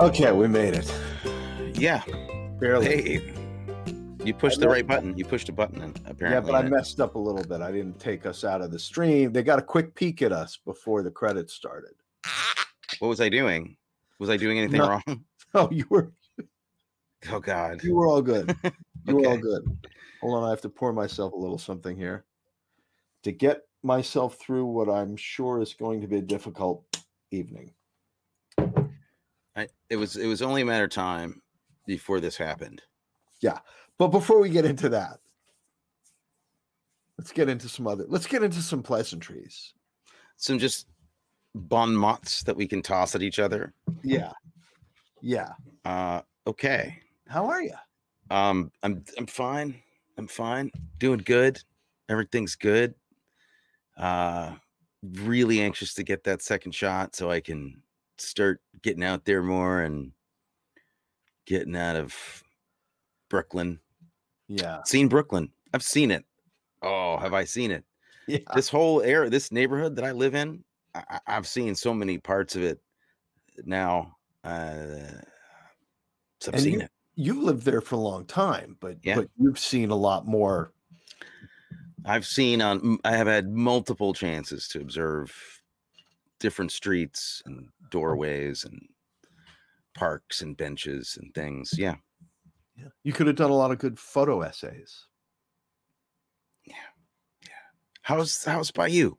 Okay, we made it. Yeah. Barely. Hey, you pushed I the right button. You pushed a button, and apparently. yeah, but I messed up a little bit. I didn't take us out of the stream. They got a quick peek at us before the credits started. what was I doing? Was I doing anything No. wrong? Oh, you were Oh God. you were all good. You were all good. Hold on, I have to pour myself a little something here to get myself through what I'm sure is going to be a difficult evening. I, it was it was only a matter of time before this happened. Yeah, but before we get into that, let's get into some other. Let's get into some pleasantries. Some just bon mots that we can toss at each other. Yeah, yeah. Uh, okay. How are you? Um, I'm I'm fine. I'm fine. Doing good. Everything's good. Uh, really anxious to get that second shot so I can start getting out there more and getting out of Brooklyn. Yeah, Seen Brooklyn. I've seen it. Oh, have I seen it? yeah. This whole area, this neighborhood that I live in, I, I've seen so many parts of it now. Uh, so I've And seen you- it. You've lived there for a long time, but Yeah. but you've seen a lot more. I've seen on I have had multiple chances to observe different streets and doorways and parks and benches and things. Yeah. Yeah. You could have done a lot of good photo essays. Yeah. Yeah. How's how's by you?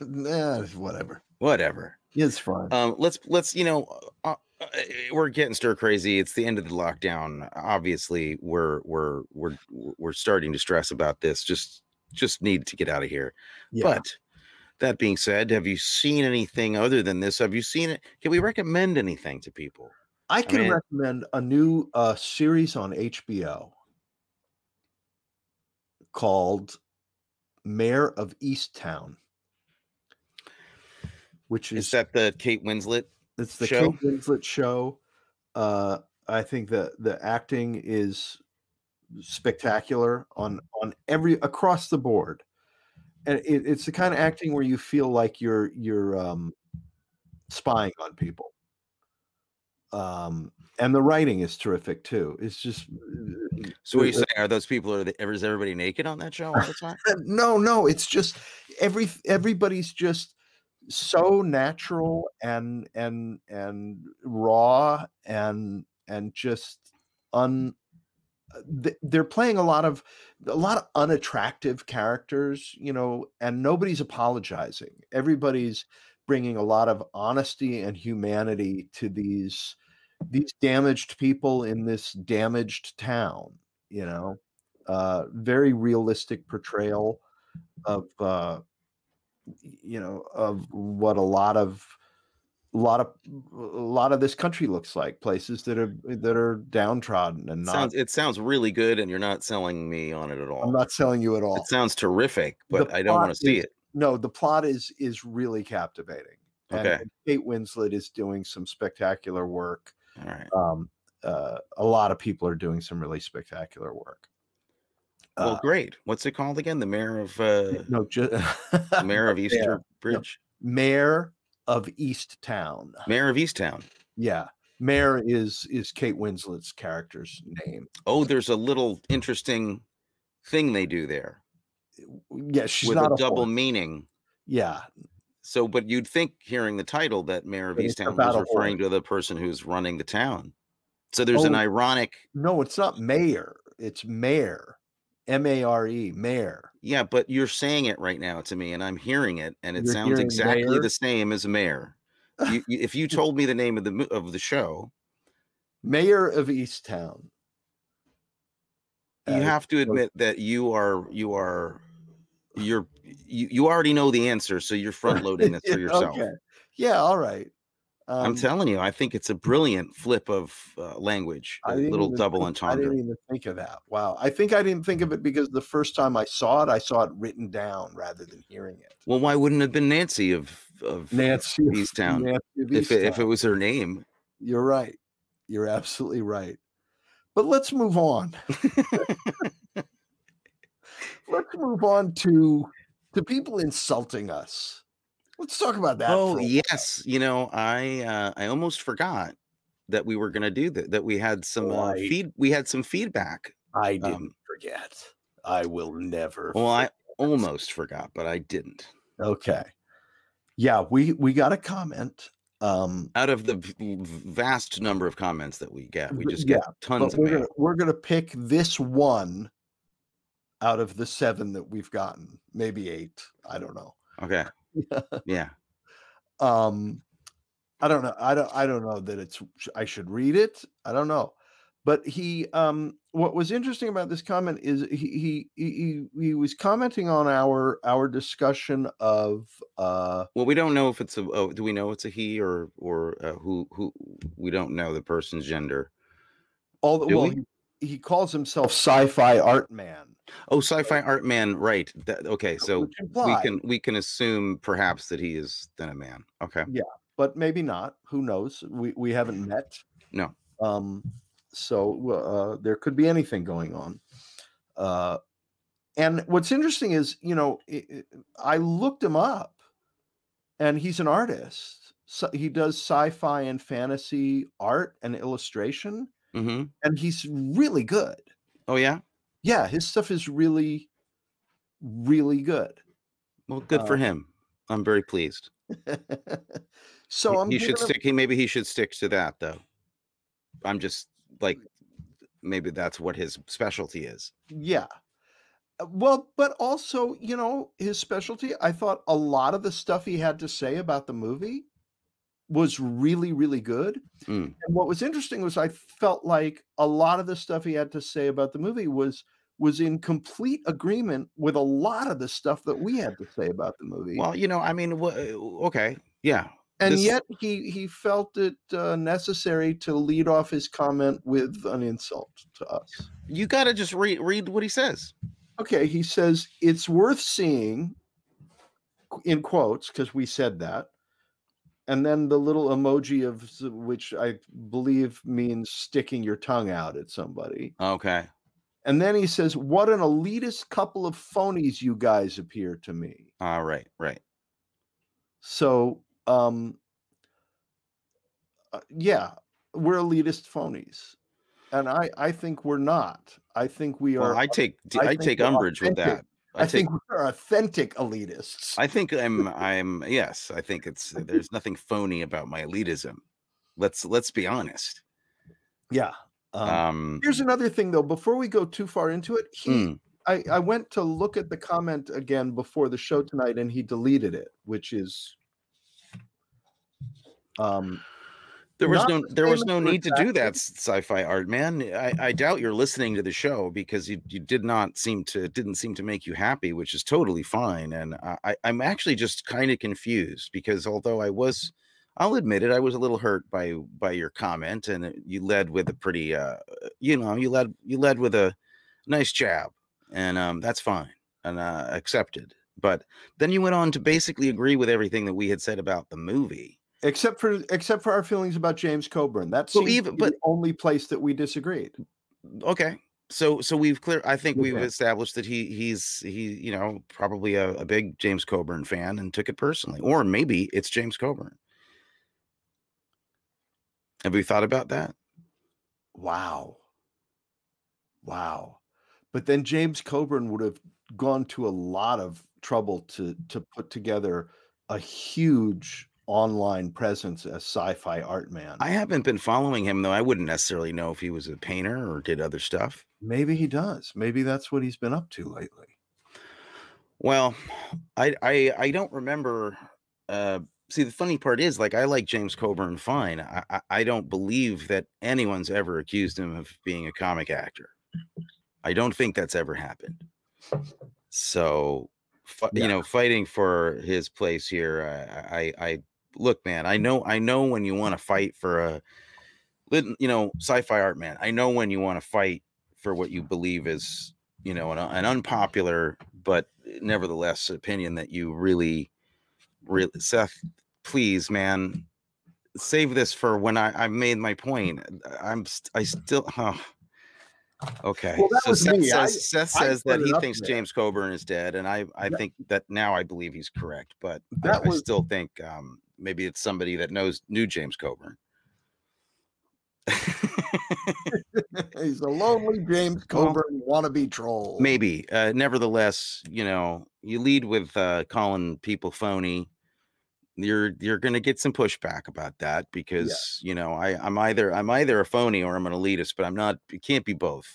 nah, whatever. Whatever. It's fine. Um let's let's you know uh, uh, we're getting stir crazy. It's the end of the lockdown. Obviously, we're we're we're we're starting to stress about this. Just just need to get out of here. yeah. But that being said, have you seen anything other than this? Have you seen it? Can we recommend anything to people? I can mean- recommend a new uh, series on HBO called Mare of Easttown, which is Is that the Kate Winslet? it's the show? Kate Winslet show. Uh, I think the the acting is spectacular on on every across the board, and it, it's the kind of acting where you feel like you're you're um, spying on people. Um, and the writing is terrific too. It's just So what are you saying? Are those people? Are they, is everybody naked on that show all the time? No no it's just every everybody's just so natural and and and raw and and just un they're playing a lot of a lot of unattractive characters you know and nobody's apologizing. Everybody's bringing a lot of honesty and humanity to these these damaged people in this damaged town you know? Uh very realistic portrayal of uh you know of what a lot of a lot of a lot of this country looks like places that are that are downtrodden and not sounds it sounds really good, and you're not selling me on it at all. i'm not selling you at all It sounds terrific, The but I don't want to see is- it. no the plot is is really captivating and Okay. kate winslet is doing some spectacular work All right. um uh, a lot of people are doing some really spectacular work Well, Uh, great. What's it called again? The mayor of uh, no just mayor of Easter Bridge. mayor of east town Mayor of Easttown. Yeah, Mayor is is Kate Winslet's character's name. Oh, there's a little interesting thing they do there Yeah, she's with not a double whore. meaning. Yeah, So, but you'd think hearing the title that Mayor of But it's Easttown was referring to the person who's running the town. So there's an Oh. ironic, no, it's not mayor. It's mayor, M A R E, mayor. yeah, but you're saying it right now to me, and I'm hearing it, and it You're sounds exactly mayor? the same as mayor. You, if you told me the name of the of the show, Mayor of Easttown. you Uh, have to admit that you are you are you're you, you already know the answer, so you're front loading this for yourself. Okay. Yeah, all right. I'm Um, telling you, I think it's a brilliant flip of uh, language. A little double think- I didn't even think of that. Wow. I think I didn't think of it because the first time I saw it, I saw it written down rather than hearing it. Well, why wouldn't it have been Nancy of of Nancy Easttown, Nancy of if it, if it was her name? You're right. You're absolutely right. But let's move on. let's move on to to people insulting us. Let's talk about that. oh for a while. yes, you know I uh, I almost forgot that we were going to do that. That we had some uh, Right. feed. We had some feedback. I didn't Um, forget. I will never. Well, I almost forgot, but I didn't. okay. Yeah, we we got a comment. Um, Out of the vast number of comments that we get, we just get yeah, tons but we're gonna we're gonna pick this one out of the seven that we've gotten, maybe eight. I don't know. Okay. Yeah. um i don't know i don't i don't know that it's i should read it i don't know but he um what was interesting about this comment is he he he, he was commenting on our our discussion of uh Well, we don't know if it's a. Oh, do we know it's a he or or uh, who who? We don't know the person's gender. all the Do well we? He, calls himself sci-fi art man Oh, sci-fi art man, right? That, okay, so we can we can assume perhaps that he is then a man. Okay. Yeah, but maybe not who knows we we haven't met No. um so uh there could be anything going on uh and what's interesting is you know i I looked him up and he's an artist so he does sci-fi and fantasy art and illustration Mm-hmm. and he's really good Oh yeah. yeah his stuff is really really good Well, good for Uh, him. I'm very pleased. so He- i'm he should stick. He maybe he should stick to that though. I'm just like maybe that's what his specialty is. Yeah. Uh, Well, but also, you know, his specialty, I thought a lot of the stuff he had to say about the movie was really, really good. Mm. And what was interesting was I felt like a lot of the stuff he had to say about the movie was was in complete agreement with a lot of the stuff that we had to say about the movie. Well, you know, I mean, wha- okay, yeah, and this- yet he he felt it uh, necessary to lead off his comment with an insult to us. you got to just read read what he says. Okay, he says it's worth seeing in quotes because we said that. And then the little emoji of which I believe means sticking your tongue out at somebody. Okay, And then he says, What an elitist couple of phonies you guys appear to me. all right, right. So, um, uh, yeah, we're elitist phonies. And I, I think we're not. I think we are. Well, I take I I, take umbrage with that. I, I take think we're authentic elitists. I think I'm I'm yes, I think it's there's nothing phony about my elitism. Let's let's be honest. yeah. Um, Um, Here's another thing, though. Before we go too far into it, he, mm, I, I went to look at the comment again before the show tonight, and he deleted it, which is, um, there was not no there was no need to do that sci-fi art, man. I, I doubt you're listening to the show because you you did not seem to didn't seem to make you happy, which is totally fine. And I, I- I'm actually just kind of confused because although I was I'll admit it, I was a little hurt by by your comment, and you led with a pretty, uh, you know, you led you led with a nice jab, and um, that's fine and uh, accepted. But then you went on to basically agree with everything that we had said about the movie. Except for except for our feelings about James Coburn. That's Well, even- but- the only place that we disagreed. Okay, so so we've clear. I think we've established that he he's he you know probably a, a big James Coburn fan and took it personally, or maybe it's James Coburn. Have we thought about that? Wow, wow. But then James Coburn would have gone to a lot of trouble to to put together a huge online presence as sci-fi art man. I haven't been following him though. I wouldn't necessarily know if he was a painter or did other stuff. Maybe he does. Maybe that's what he's been up to lately. Well, I I I don't remember. Uh, see, the funny part is, like, I like James Coburn fine. I I, I don't believe that anyone's ever accused him of being a comic actor. I don't think that's ever happened. So, you know, fighting for his place here, I, I I look, man. I know I know when you want to fight for a, you know, sci-fi art man. I know when you want to fight for what you believe is you know an, an unpopular but nevertheless opinion that you really really seth please man save this for when i i made my point i'm i still oh. okay Well, that so was seth me. I- says, seth I says that he thinks there. james coburn is dead and i i That- think that now i believe he's correct but I, That I was- still think um maybe it's somebody that knows knew james coburn He's a lonely James Well, Coburn wannabe troll. Maybe. Uh, nevertheless, you know, you lead with uh, calling people phony. You're you're going to get some pushback about that because you know I I'm either I'm either a phony or I'm an elitist, but I'm not. It can't be both.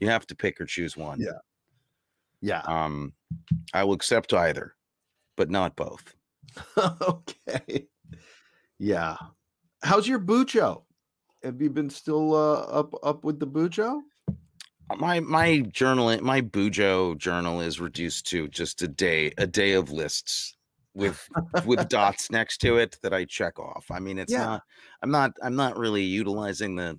You have to pick or choose one. Yeah. Yeah. Um, I will accept either, but not both. okay. Yeah. How's your bujo? Have you been still uh, up up with the bujo? Uh, My my journal my Bujo journal is reduced to just a day a day of lists with with dots next to it that I check off. I mean, it's Yeah. not. I'm not. I'm not really utilizing the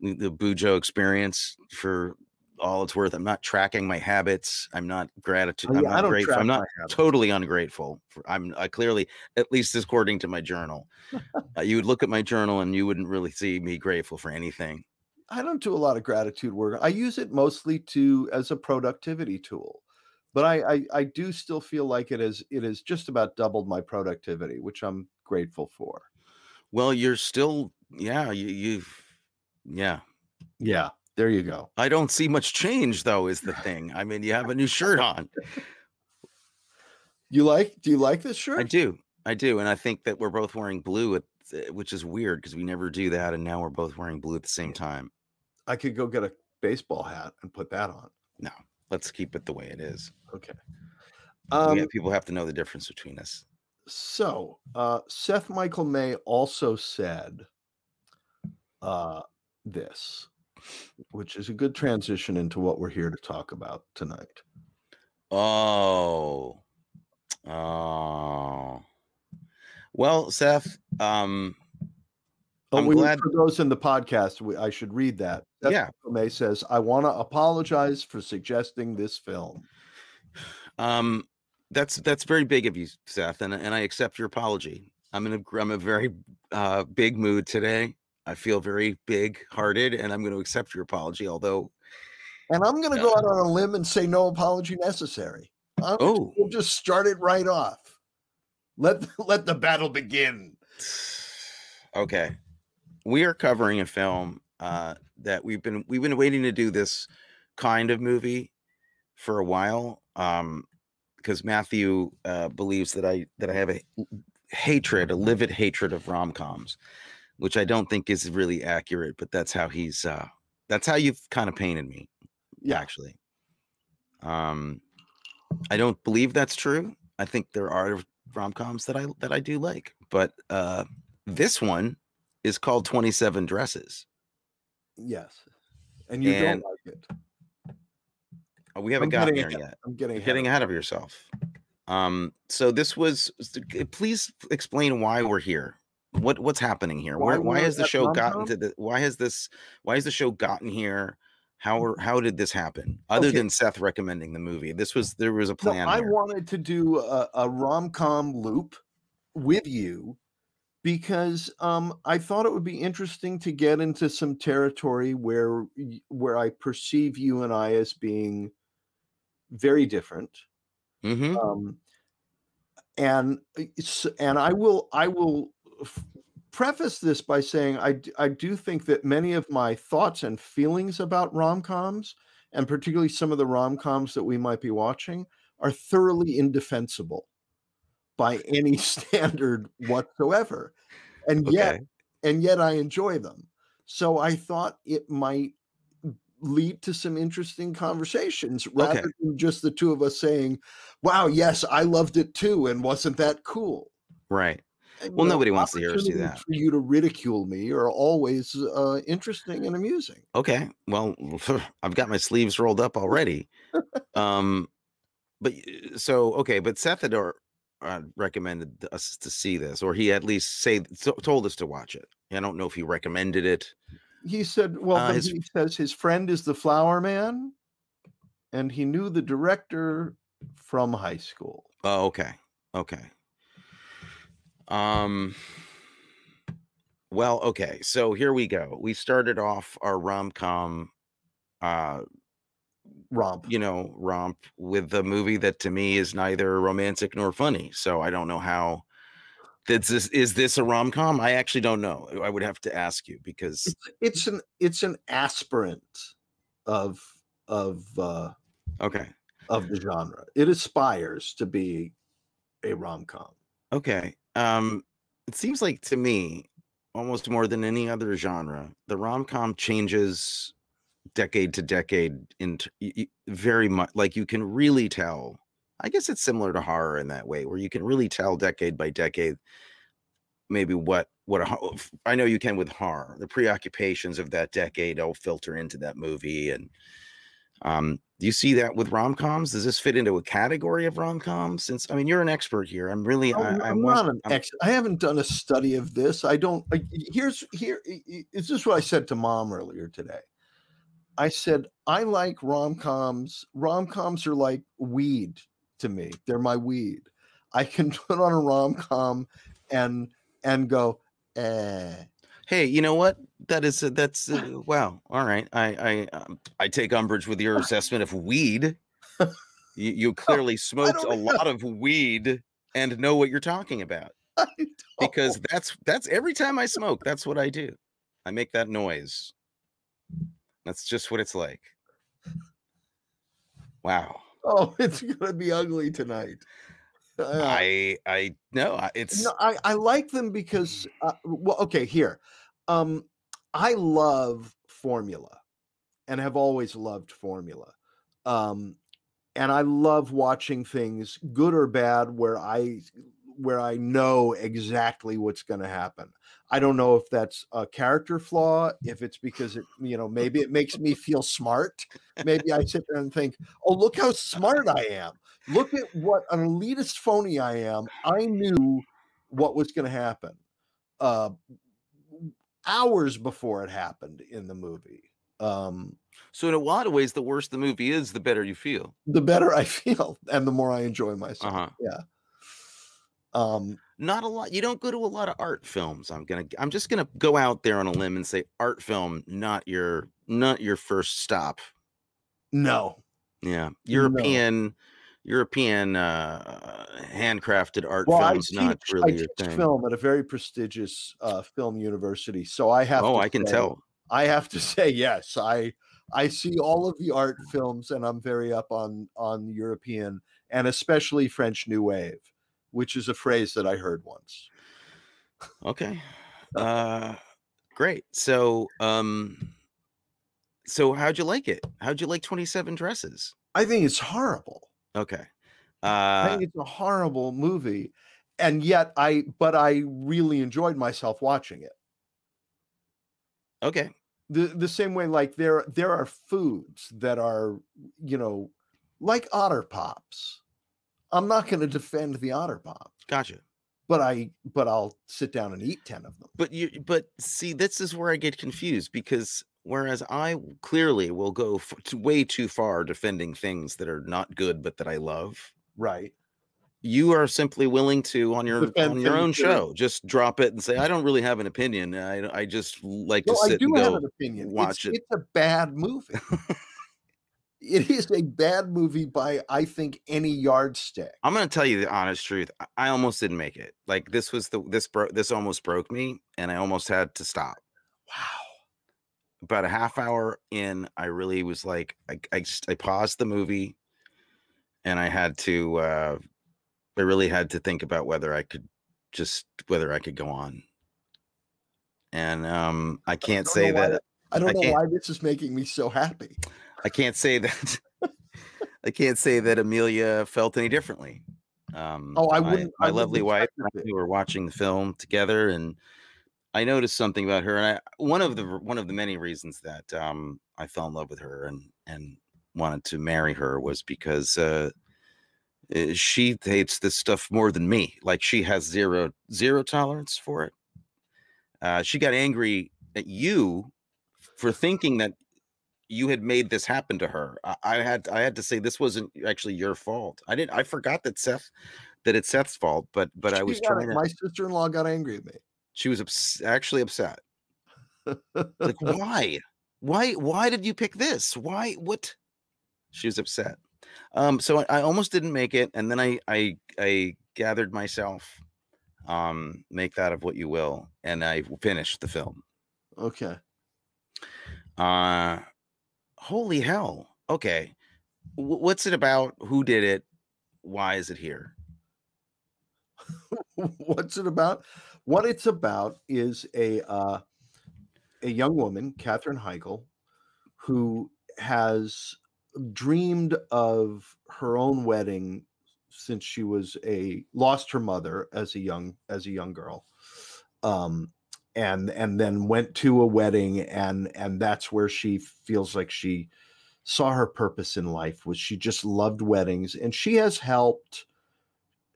the Bujo experience for all it's worth. I'm not tracking my habits. I'm not gratitude. Oh, I'm not grateful. I'm not totally ungrateful. For, I'm I clearly, at least according to my journal, uh, you would look at my journal and you wouldn't really see me grateful for anything. I don't do a lot of gratitude work. I use it mostly to as a productivity tool, but I I, I do still feel like it is it has just about doubled my productivity, which I'm grateful for. Well, you're still, yeah, you, you've, yeah. Yeah, there you go. I don't see much change though, is the thing. I mean, you have a new shirt on. You like? Do you like this shirt? I do. I do. And I think that we're both wearing blue, at, which is weird because we never do that. And now we're both wearing blue at the same time. I could go get a baseball hat and put that on. No, let's keep it the way it is. Okay. Um, have- people have to know the difference between us. so uh, Seth Michael May also said uh, this, which is a good transition into what we're here to talk about tonight. Oh. Oh. Well, Seth, um, Oh, I'm we, glad- for those in the podcast, we, I should read that. Seth Yeah. May says, "I want to apologize for suggesting this film." Um, that's that's very big of you, Seth, and and I accept your apology. I'm in a I'm a very uh, big mood today. I feel very big hearted, and I'm going to accept your apology. Although, And I'm going to go out on a limb and say no apology necessary. I'm oh, we'll just start it right off. Let let the battle begin. okay, we are covering a film uh, that we've been we've been waiting to do this kind of movie for a while. Um, because Matthew uh, believes that I that I have a hatred, a livid hatred of rom coms, which I don't think is really accurate. But that's how he's. Uh, that's how you've kind of painted me. Yeah. actually. Um, I don't believe that's true. I think there are rom coms that I that I do like, but uh, this one is called Twenty Seven Dresses. Yes. And you And- don't like it. Oh, we haven't I'm gotten there ahead- yet. I'm getting ahead getting ahead of yourself. Um, so this was. Please explain why we're here. What what's happening here? Why Why why has the show gotten rom-com? to the? Why has this? Why has the show gotten here? How are, how did this happen? Other Okay. than Seth recommending the movie, this was there was a No, plan. I here. wanted to do a, a rom com loop with you because um, I thought it would be interesting to get into some territory where where I perceive you and I as being very different. Mhm. um, and and I will I will preface this by saying I d- I do think that many of my thoughts and feelings about rom coms and particularly some of the rom coms that we might be watching are thoroughly indefensible by any standard whatsoever, and yet and yet I enjoy them. So I thought it might lead to some interesting conversations rather than just the two of us saying, "Wow, yes, I loved it too," and wasn't that cool? Right. Well, nobody wants to hear us do that. For you to ridicule me are always uh, interesting and amusing. Okay. Well, I've got my sleeves rolled up already. um, but so okay, but Seth had or, uh, recommended us to see this, or he at least say so, told us to watch it. I don't know if he recommended it. He said, "Well, Uh, his- he says his friend is the flower man, and he knew the director from high school." Oh, okay. Okay. Um well, okay. So here we go. We started off our rom-com uh Romp. you know, romp with the movie that to me is neither romantic nor funny. So I don't know how That's this, is this a rom com? I actually don't know. I would have to ask you because It's, it's an it's an aspirant of of uh, okay, of the genre. It aspires to be a rom com. okay. Um, it seems like to me, almost more than any other genre, the rom com changes decade to decade in y- very much. Like you can really tell. I guess it's similar to horror in that way, where you can really tell decade by decade, maybe what what a, I know you can with horror. The preoccupations of that decade all filter into that movie, and um, do you see that with rom coms? Does this fit into a category of rom coms? Since I mean, you're an expert here. I'm really. I, I'm, I I'm not an I'm- ex. I haven't done a study of this. I don't. I, here's here. Is this what I said to mom earlier today? I said I like rom coms. Rom coms are like weed to me. They're my weed. I can put on a rom com and and go. Eh. Hey, you know what? That is uh, that's uh, wow. All right, I I um, I take umbrage with your assessment of weed. You, you clearly smoked a lot of weed and know what you're talking about because that's that's every time I smoke, that's what I do. I make that noise. That's just what it's like. Wow. oh, it's gonna be ugly tonight. Uh, I I no, it's No, I, I like them because uh, well, okay, here. Um, I love formula and have always loved formula. Um, and I love watching things good or bad where I where I know exactly what's going to happen. I don't know if that's a character flaw, if it's because it, you know, maybe it makes me feel smart. Maybe I sit there and think, "Oh, look how smart I am. Look at what an elitist phony I am. I knew what was going to happen uh, hours before it happened in the movie. Um, so in a lot of ways, the worse the movie is, the better you feel. the better I feel, and the more I enjoy myself. Uh-huh. Um, not a lot you don't go to a lot of art films i'm gonna i'm just gonna go out there on a limb and say art film not your not your first stop no, yeah european european uh handcrafted art well, I films teach, not I really your teach thing film at a very prestigious uh, film university, so I have. oh to i can tell I have to say yes. I I see all of the art films, and I'm very up on on European and especially French New Wave, which is a phrase that I heard once. okay uh great so um so how'd you like it how'd you like 27 dresses I think it's horrible. Okay I uh think it's a horrible movie, and yet I but I really enjoyed myself watching it. okay The the same way, like there there are foods that are you know like otter pops. I'm not going to defend the otter pop, gotcha but I but I'll sit down and eat ten of them. But you, but see, this is where I get confused because whereas I clearly will go f- way too far defending things that are not good but that I love, Right. you are simply willing to on your Defend on your own show just drop it and say I don't really have an opinion. I I just like to No, I sit do and have go. an opinion. watch it's, it. it's a bad movie. it is a bad movie by I think any yardstick. I'm gonna tell you the honest truth. I- I almost didn't make it. Like this was the this broke this almost broke me, and I almost had to stop. Wow. About a half hour in, I really was like, I I paused the movie and I had to, uh, I really had to think about whether I could just, whether I could go on. And um, I can't don't say why that, I don't I know why this is making me so happy. I can't say that, I can't say that Amelia felt any differently. Um, Oh, I wouldn't- My, I wouldn't lovely wife, and. I, we were watching the film together, and I noticed something about her. And I, one of the one of the many reasons that um, I fell in love with her and and wanted to marry her was because uh, uh, she hates this stuff more than me. Like she has zero zero tolerance for it. Uh, she got angry at you for thinking that you had made this happen to her. I, I had I had to say this wasn't actually your fault. I didn't. I forgot that Seth that it's Seth's fault, but but I was trying to. My sister-in-law got angry at me. She was ups- actually upset. Like why? Why? Why did you pick this? Why? What? She was upset. Um. So I, I almost didn't make it, and then I I I gathered myself. Um, make that of what you will. And I finished the film. Okay. Uh, holy hell. Okay. W- what's it about? Who did it? Why is it here? What's it about? What it's about is a uh, a young woman, Katherine Heigl, who has dreamed of her own wedding since she was a lost her mother as a young as a young girl. Um and and then went to a wedding and and that's where she feels like she saw her purpose in life was she just loved weddings and she has helped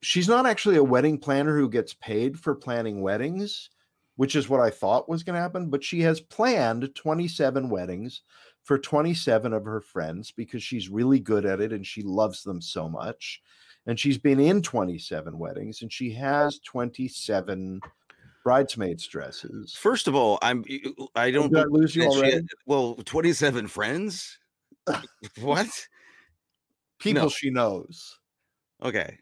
she's not actually a wedding planner who gets paid for planning weddings which is what I thought was going to happen but she has planned 27 weddings for 27 of her friends because she's really good at it and she loves them so much. And she's been in 27 weddings and she has 27 bridesmaids dresses. First of all, I'm I oh, don't Did I lose you already? had- well, 27 friends? what? People No. she knows. Okay.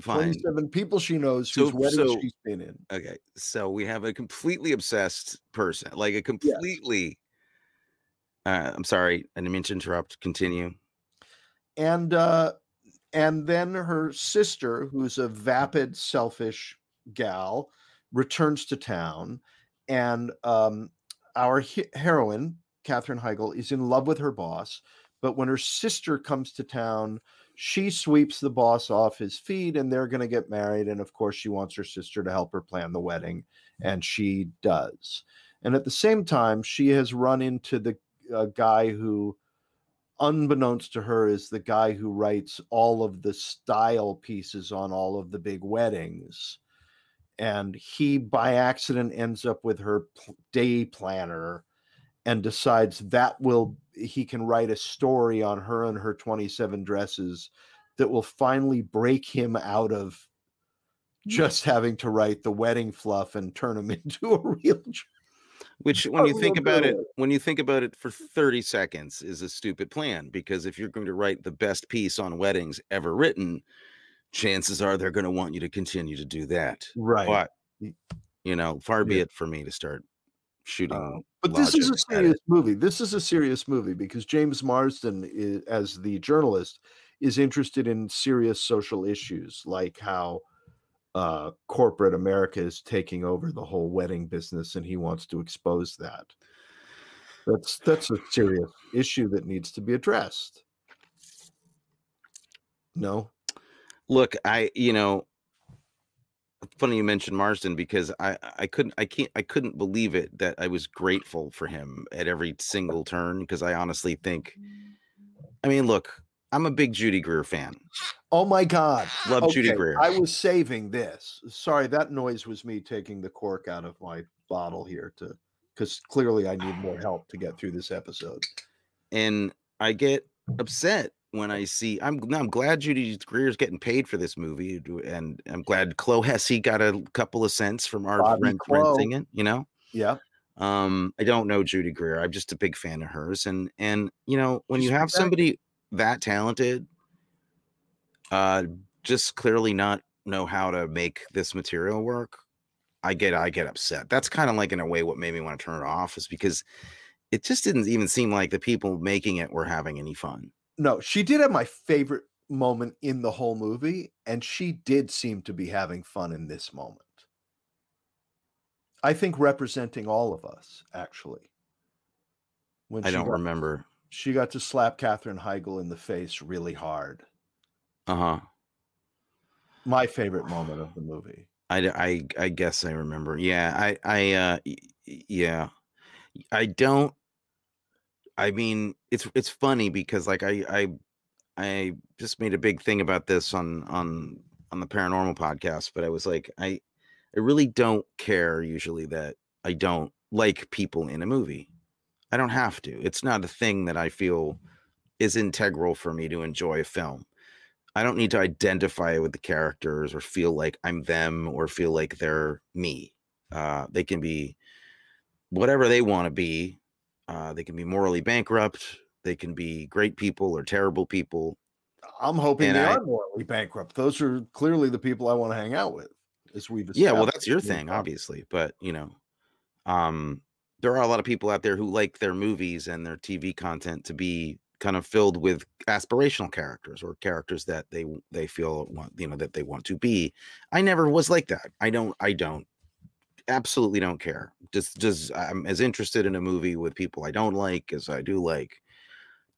Fine. 27 people she knows So- whose weddings so- she's been in. Okay. So we have a completely obsessed person, like a completely uh, I'm sorry, I didn't mean to interrupt. Continue. and uh and then her sister who's a vapid selfish gal returns to town and um our he- heroine Katherine Heigl is in love with her boss but when her sister comes to town she sweeps the boss off his feet and they're going to get married and of course she wants her sister to help her plan the wedding and she does. And at the same time she has run into the uh, guy who unbeknownst to her is the guy who writes all of the style pieces on all of the big weddings. And he by accident ends up with her day planner and decides that will he can write a story on her and her 27 dresses that will finally break him out of just having to write the wedding fluff and turn him into a real Which, when you think about it, when you think about it for 30 seconds, is a stupid plan because if you're going to write the best piece on weddings ever written, chances are they're going to want you to continue to do that. right But, you know, far be Yeah. it for me to start shooting. Uh, but this is a logic at it. serious movie. This is a serious movie because James Marsden, is, as the journalist, is interested in serious social issues like how uh, corporate America is taking over the whole wedding business, and he wants to expose that. That's that's a serious issue that needs to be addressed. No, Look, I, you know, funny you mentioned Marsden because I, I couldn't, I can't, I couldn't believe it that I was grateful for him at every single turn because I honestly think, I mean, look, I'm a big Judy Greer fan. Oh my God. Love Judy Greer. I was saving this. Sorry, that noise was me taking the cork out of my bottle here to because clearly I need more help to get through this episode. and I get upset when I see. I'm I'm glad Judy Greer's getting paid for this movie, and I'm glad Chloe Hesse got a couple of cents from our Bobby Chloe. renting it. You know, Yeah. um, I don't know Judy Greer. I'm just a big fan of hers, and and you know when She's you have somebody that talented, uh, just clearly not know how to make this material work. I get I get upset. That's kind of like in a way what made me want to turn it off is because it just didn't even seem like the people making it were having any fun. No, she did have my favorite moment in the whole movie, and she did seem to be having fun in this moment. I think representing all of us, actually. When I don't got, remember. she got to slap Katherine Heigl in the face really hard. Uh huh. My favorite moment of the movie. I, I, I guess I remember. Yeah. I I uh yeah. I don't. I mean, it's it's funny because like I I I just made a big thing about this on on on the paranormal podcast, but I was like I I really don't care usually that I don't like people in a movie. I don't have to. It's not a thing that I feel is integral for me to enjoy a film. I don't need to identify with the characters or feel like I'm them or feel like they're me. Uh, they can be whatever they want to be. Uh, they can be morally bankrupt. They can be great people or terrible people. I'm hoping And they I- are morally bankrupt. Those are clearly the people I want to hang out with. as we've Yeah, well, that's your thing, obviously, but you know, um, there are a lot of people out there who like their movies and their TV content to be kind of filled with aspirational characters or characters that they they feel want you know that they want to be. I never was like that. I don't. I don't. Absolutely don't care. Just just I'm as interested in a movie with people I don't like as I do like.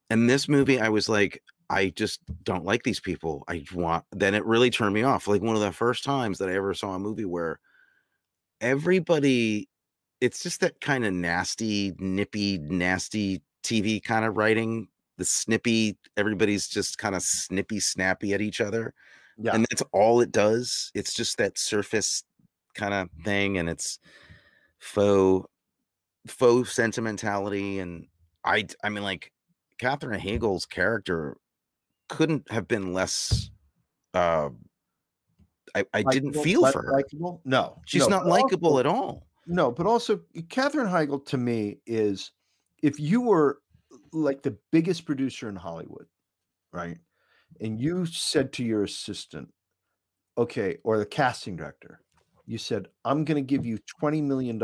And this movie, I was like, I just don't like these people. I want. Then it really turned me off. Like one of the first times that I ever saw a movie where everybody it's just that kind of nasty, nippy, nasty TV kind of writing. The snippy, everybody's just kind of snippy, snappy at each other. Yeah. And that's all it does. It's just that surface kind of thing. And it's faux, faux sentimentality. And I, I mean, like Katherine Heigl's character couldn't have been less, uh, I, I didn't feel for her. likable. No, She's no, not likable at all. No, but also Katherine Heigl to me is if you were like the biggest producer in Hollywood, right? And you said to your assistant, okay, or the casting director, you said, I'm going to give you $20 million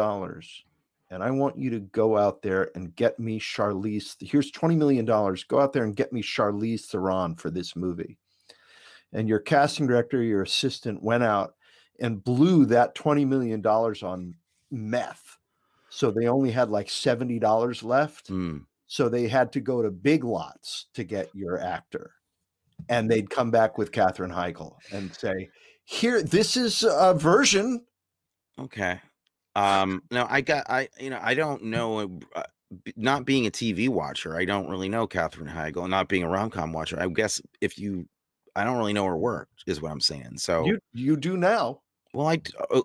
and I want you to go out there and get me Charlize. Here's $20 million. Go out there and get me Charlize Theron for this movie. And your casting director, your assistant went out and blew that $20 million on meth. So they only had like $70 left. Mm. So they had to go to big lots to get your actor. And they'd come back with Katherine Heigl and say, Here, this is a version. Okay. Um, no, I got, I, you know, I don't know, uh, not being a TV watcher, I don't really know Katherine Heigl, not being a rom com watcher. I guess if you, I don't really know her work, is what I'm saying. So, You you do now. well, i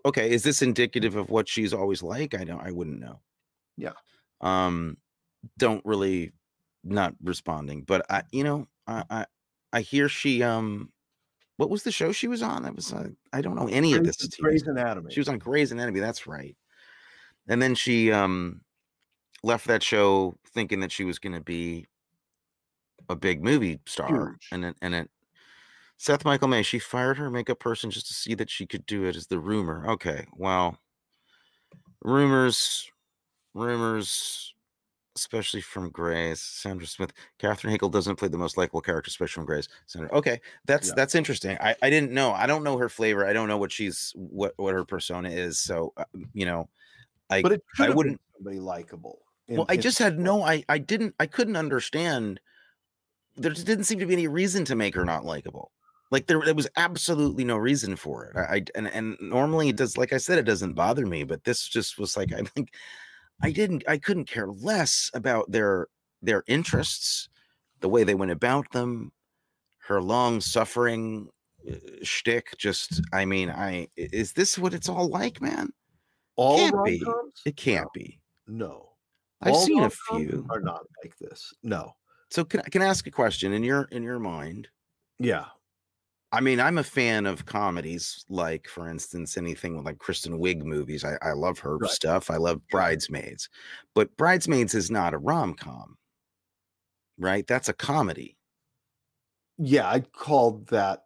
okay, is this indicative of what she's always like? I don't, I wouldn't know. Yeah. Um, don't really, not responding, but I, you know, I, I, I hear she, um, what was the show she was on? That was, uh, I don't know any of this. Grey's, TV Grey's stuff. Anatomy. She was on Grey's Anatomy. That's right. And then she um left that show thinking that she was going to be a big movie star, Huge. and it, and it. Seth Michael May. She fired her makeup person just to see that she could do it. Is the rumor? Okay, well, rumors, rumors, especially from Grey's. Sandra Smith. Katherine Heigl doesn't play the most likable character, especially from Grey's. Sandra. Okay, that's Yeah. that's interesting. I I didn't know. I don't know her flavor. I don't know what she's what what her persona is. So uh, you know, I but it I wouldn't- be likable. in- well, I just had no. I I didn't. I couldn't understand. There just didn't seem to be any reason to make her not likable. Like there, there was absolutely no reason for it. I, I and and normally it does. Like I said, it doesn't bother me, but this just was like I think I didn't. I couldn't care less about their their interests, the way they went about them, her long suffering uh, shtick. Just, I mean, I is this what it's all like, man? all can't be. It can't be. No. I've All seen a few. Are not like this. No. So can I can I ask a question in your in your mind? Yeah. I mean, I'm a fan of comedies, like for instance, anything with like Kristen Wiig movies. I, I love her Right. stuff. I love Bridesmaids, but Bridesmaids is not a rom com, right? That's a comedy. Yeah. I called that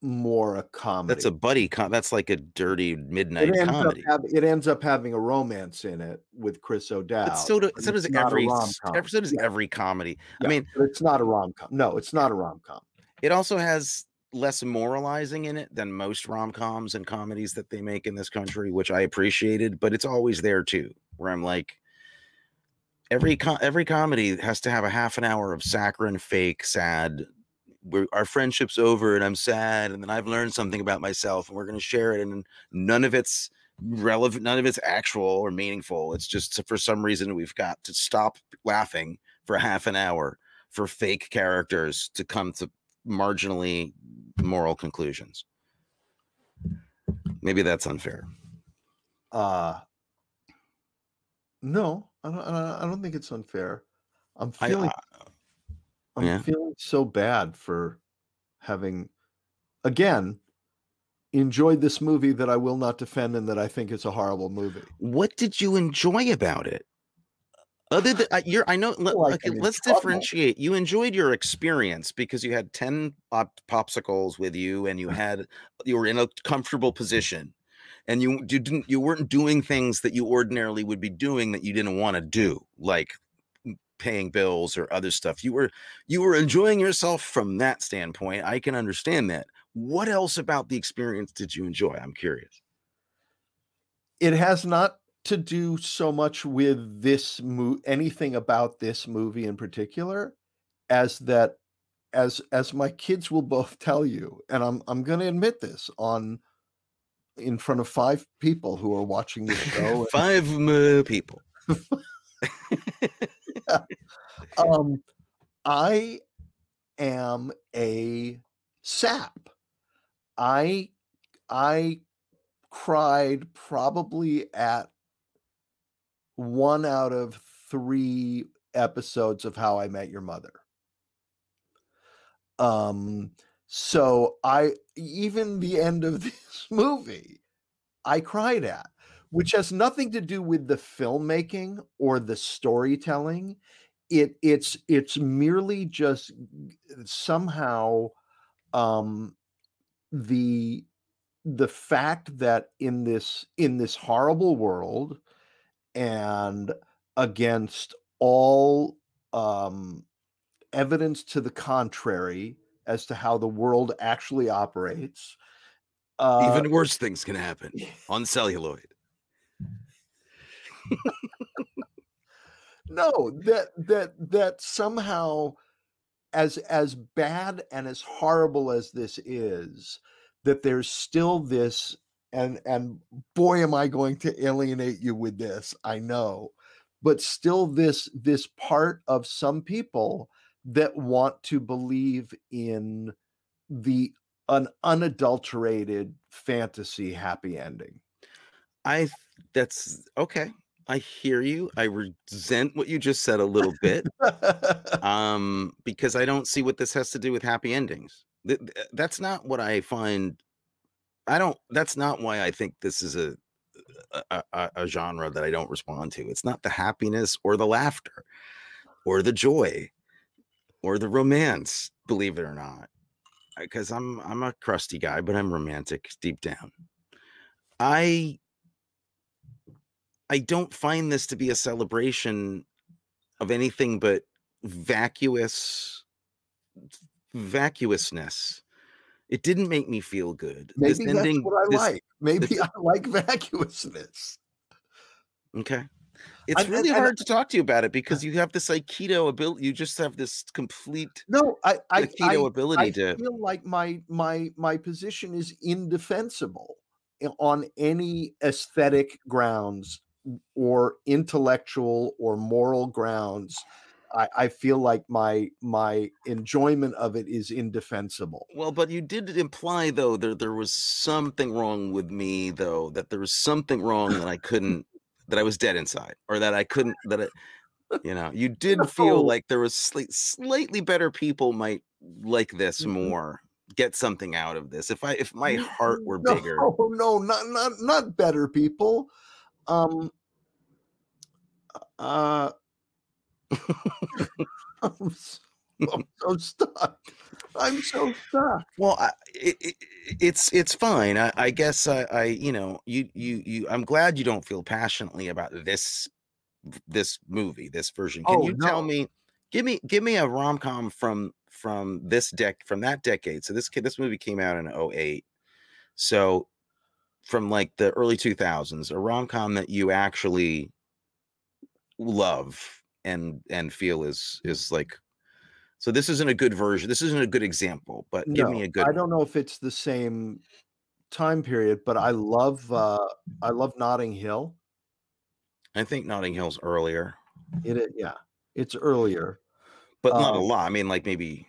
more a comedy. That's a buddy. Com- that's like a dirty midnight it comedy. it ends up having a romance in it with Chris O'Dowd. But so, do, so does it's not a every s- rom-com. ev- so does Yeah. every comedy. I mean, it's not a rom com. No, it's not a rom com. it also has less moralizing in it than most rom-coms and comedies that they make in this country which i appreciated but it's always there too where i'm like every co- every comedy has to have a half an hour of saccharine fake sad where our friendship's over and i'm sad and then i've learned something about myself and we're going to share it and none of it's relevant none of it's actual or meaningful. It's just for some reason we've got to stop laughing for half an hour for fake characters to come to marginally moral conclusions. Maybe that's unfair. Uh no, I don't, I don't- think it's unfair. I'm I, feeling uh, I'm yeah. feeling so bad for having again enjoyed this movie that I will not defend and that I think is a horrible movie. what did you enjoy about it? Other than uh, you're, I know. Let, like okay, let's trouble. differentiate. You enjoyed your experience because you had ten pop, popsicles with you, and you had you were in a comfortable position. and you, you didn't you weren't doing things that you ordinarily would be doing that you didn't want to do, like paying bills or other stuff. You were you were enjoying yourself from that standpoint. I can understand that. What else about the experience did you enjoy? I'm curious. It has not to do so much with this movie anything about this movie in particular as that as as my kids will both tell you and I'm I'm going to admit this on in front of five people who are watching the show five uh, people yeah. um I am a sap I I cried probably at one out of three episodes of How I Met Your Mother. Um, so I even the end of this movie, I cried at, which has nothing to do with the filmmaking or the storytelling. It it's it's merely just somehow um the the fact that in this in this horrible world and against all um, evidence to the contrary as to how the world actually operates. Uh, Even worse things can happen on celluloid. no, that that that somehow as as bad and as horrible as this is, that there's still this and and boy am i going to alienate you with this i know but still this this part of some people that want to believe in the an unadulterated fantasy happy ending. I that's okay i hear you i resent what you just said a little bit um because i don't see what this has to do with happy endings. That's not what i find I don't. That's not why I think this is a, a, a genre that I don't respond to. It's not the happiness or the laughter, or the joy, or the romance. Believe it or not, uh, because I'm I'm a crusty guy, but I'm romantic deep down. I I don't find this to be a celebration of anything but vacuous vacuousness it didn't make me feel good. Maybe this that's ending, what I this, like. Maybe this, I like vacuousness. Okay. It's I, really I, hard I, to talk to you about it because you have this aikido ability. You just have this complete no, I, I aikido ability I to feel like my my my position is indefensible on any aesthetic grounds or intellectual or moral grounds I, I feel like my my enjoyment of it is indefensible. Well, but you did imply though that there was something wrong with me though, that there was something wrong that I couldn't that I was dead inside or that I couldn't that it you know, you did feel like there was sli- slightly better people might like this mm-hmm. more get something out of this if i if my heart were no, bigger no not not not better people um uh I'm, so, I'm so stuck. I'm so stuck. Well, I, it, it, it's it's fine. I, I guess I, I, you know, you you you. I'm glad you don't feel passionately about this this movie, this version. Can oh, you no. tell me? Give me give me a rom com from from this deck from that decade. So this this movie came out in 08. So from like the early 2000s, a rom com that you actually love and and feel is is like so this isn't a good version this isn't a good example but no, give me a good i don't know if it's the same time period but i love uh i love notting hill. I think notting hill's earlier. It yeah it's earlier but not um, a lot i mean like maybe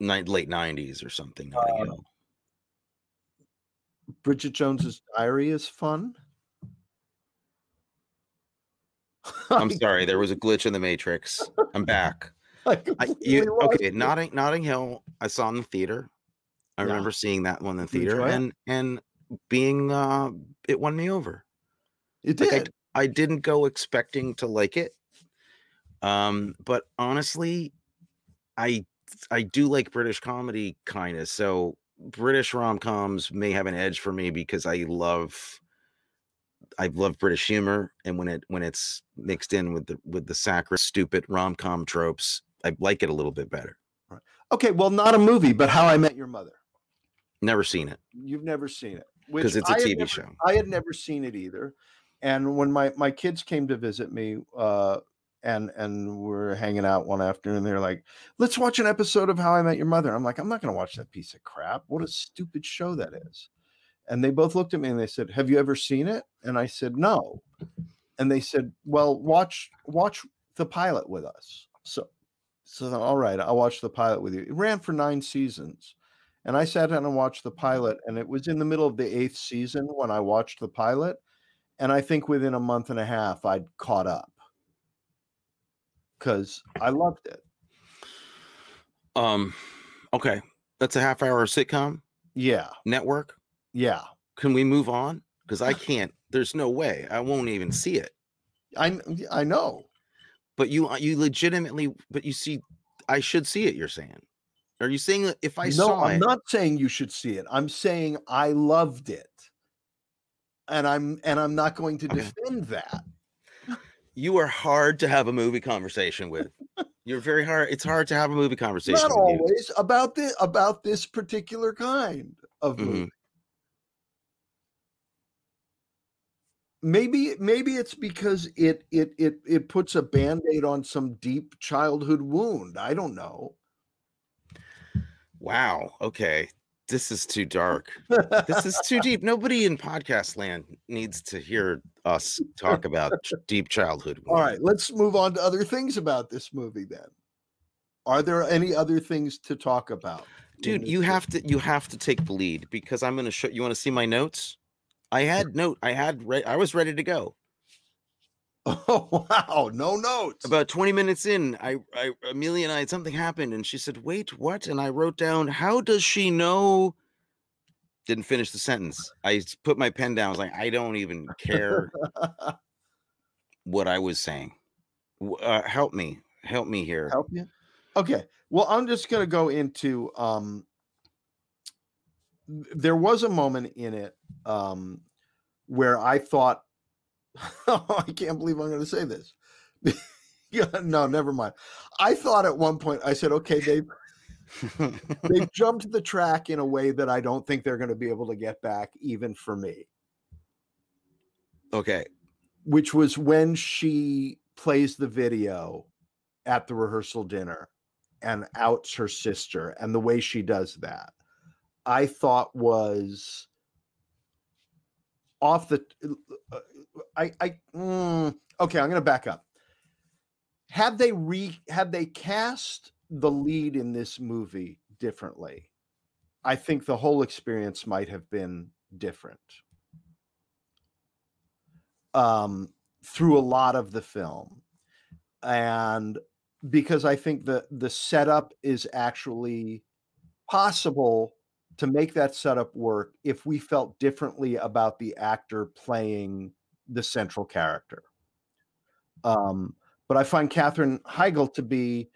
ni- late 90s or something notting uh, hill. Bridget jones's diary is fun I'm sorry, there was a glitch in the matrix. I'm back. I, you, okay, Notting Notting Hill. I saw in the theater. I yeah. remember seeing that one in the theater, and and being uh, it won me over. It did. Like I, I didn't go expecting to like it. Um, but honestly, I I do like British comedy kind of. So British rom coms may have an edge for me because I love I love British humor, and when it when it's mixed in with the with the sacred stupid rom com tropes, I like it a little bit better. Okay, well, not a movie, but How I Met Your Mother. Never seen it You've never seen it because it's a I TV never- show. I had never seen it either. And when my my kids came to visit me, uh, and and we're hanging out one afternoon, they're like, "Let's watch an episode of How I Met Your Mother." I'm like, "I'm not going to watch that piece of crap. What a stupid show that is." And they both looked at me and they said, "Have you ever seen it?" And I said, "No." And they said, "Well, watch watch the pilot with us." So, so then, all right, I'll watch the pilot with you. It ran for nine seasons. And I sat down and watched the pilot, and it was in the middle of the eighth season when I watched the pilot. And I think within a month and a half, I'd caught up because I loved it. Um, okay, that's a half hour sitcom Yeah, network. Yeah. Can we move on? Because I can't. There's no way. I won't even see it. I I know. But you uh, you legitimately. But you see, I should see it. You're saying. Are you saying that if I no, saw I'm it? not saying you should see it. I'm saying I loved it, and I'm and I'm not going to defend that. you are hard to have a movie conversation with. You're very hard. It's hard to have a movie conversation Not with you. always about this about this particular kind of Mhm. movie. Maybe maybe it's because it it it it puts a band-aid on some deep childhood wound. I don't know. Wow. Okay. This is too dark. This is too deep. Nobody in podcast land needs to hear us talk about deep childhood. All right, let's move on to other things about this movie then. Are there any other things to talk about? dude you have to you have to take the lead because i'm going to show you want to see my notes i had note i had re- i was ready to go Oh wow, no notes. about 20 minutes in i i amelia and i something happened and she said wait what and i wrote down how does she know didn't finish the sentence I put my pen down i was like i don't even care what i was saying uh, help me help me here help you? Okay. Well, I'm just going to go into um there was a moment in it um where I thought I can't believe I'm going to say this. yeah, no, never mind. I thought at one point I said, "Okay, they they've jumped the track in a way that I don't think they're going to be able to get back even for me." okay which was when she plays the video at the rehearsal dinner and outs her sister and the way she does that i thought was off the uh, i i mm, okay i'm going to back up. Had they re had they cast the lead in this movie differently? I think the whole experience might have been different. Um, through a lot of the film, and because I think the the setup is actually possible to make that setup work if we felt differently about the actor playing the central character. Um, but I find Katherine Heigl to be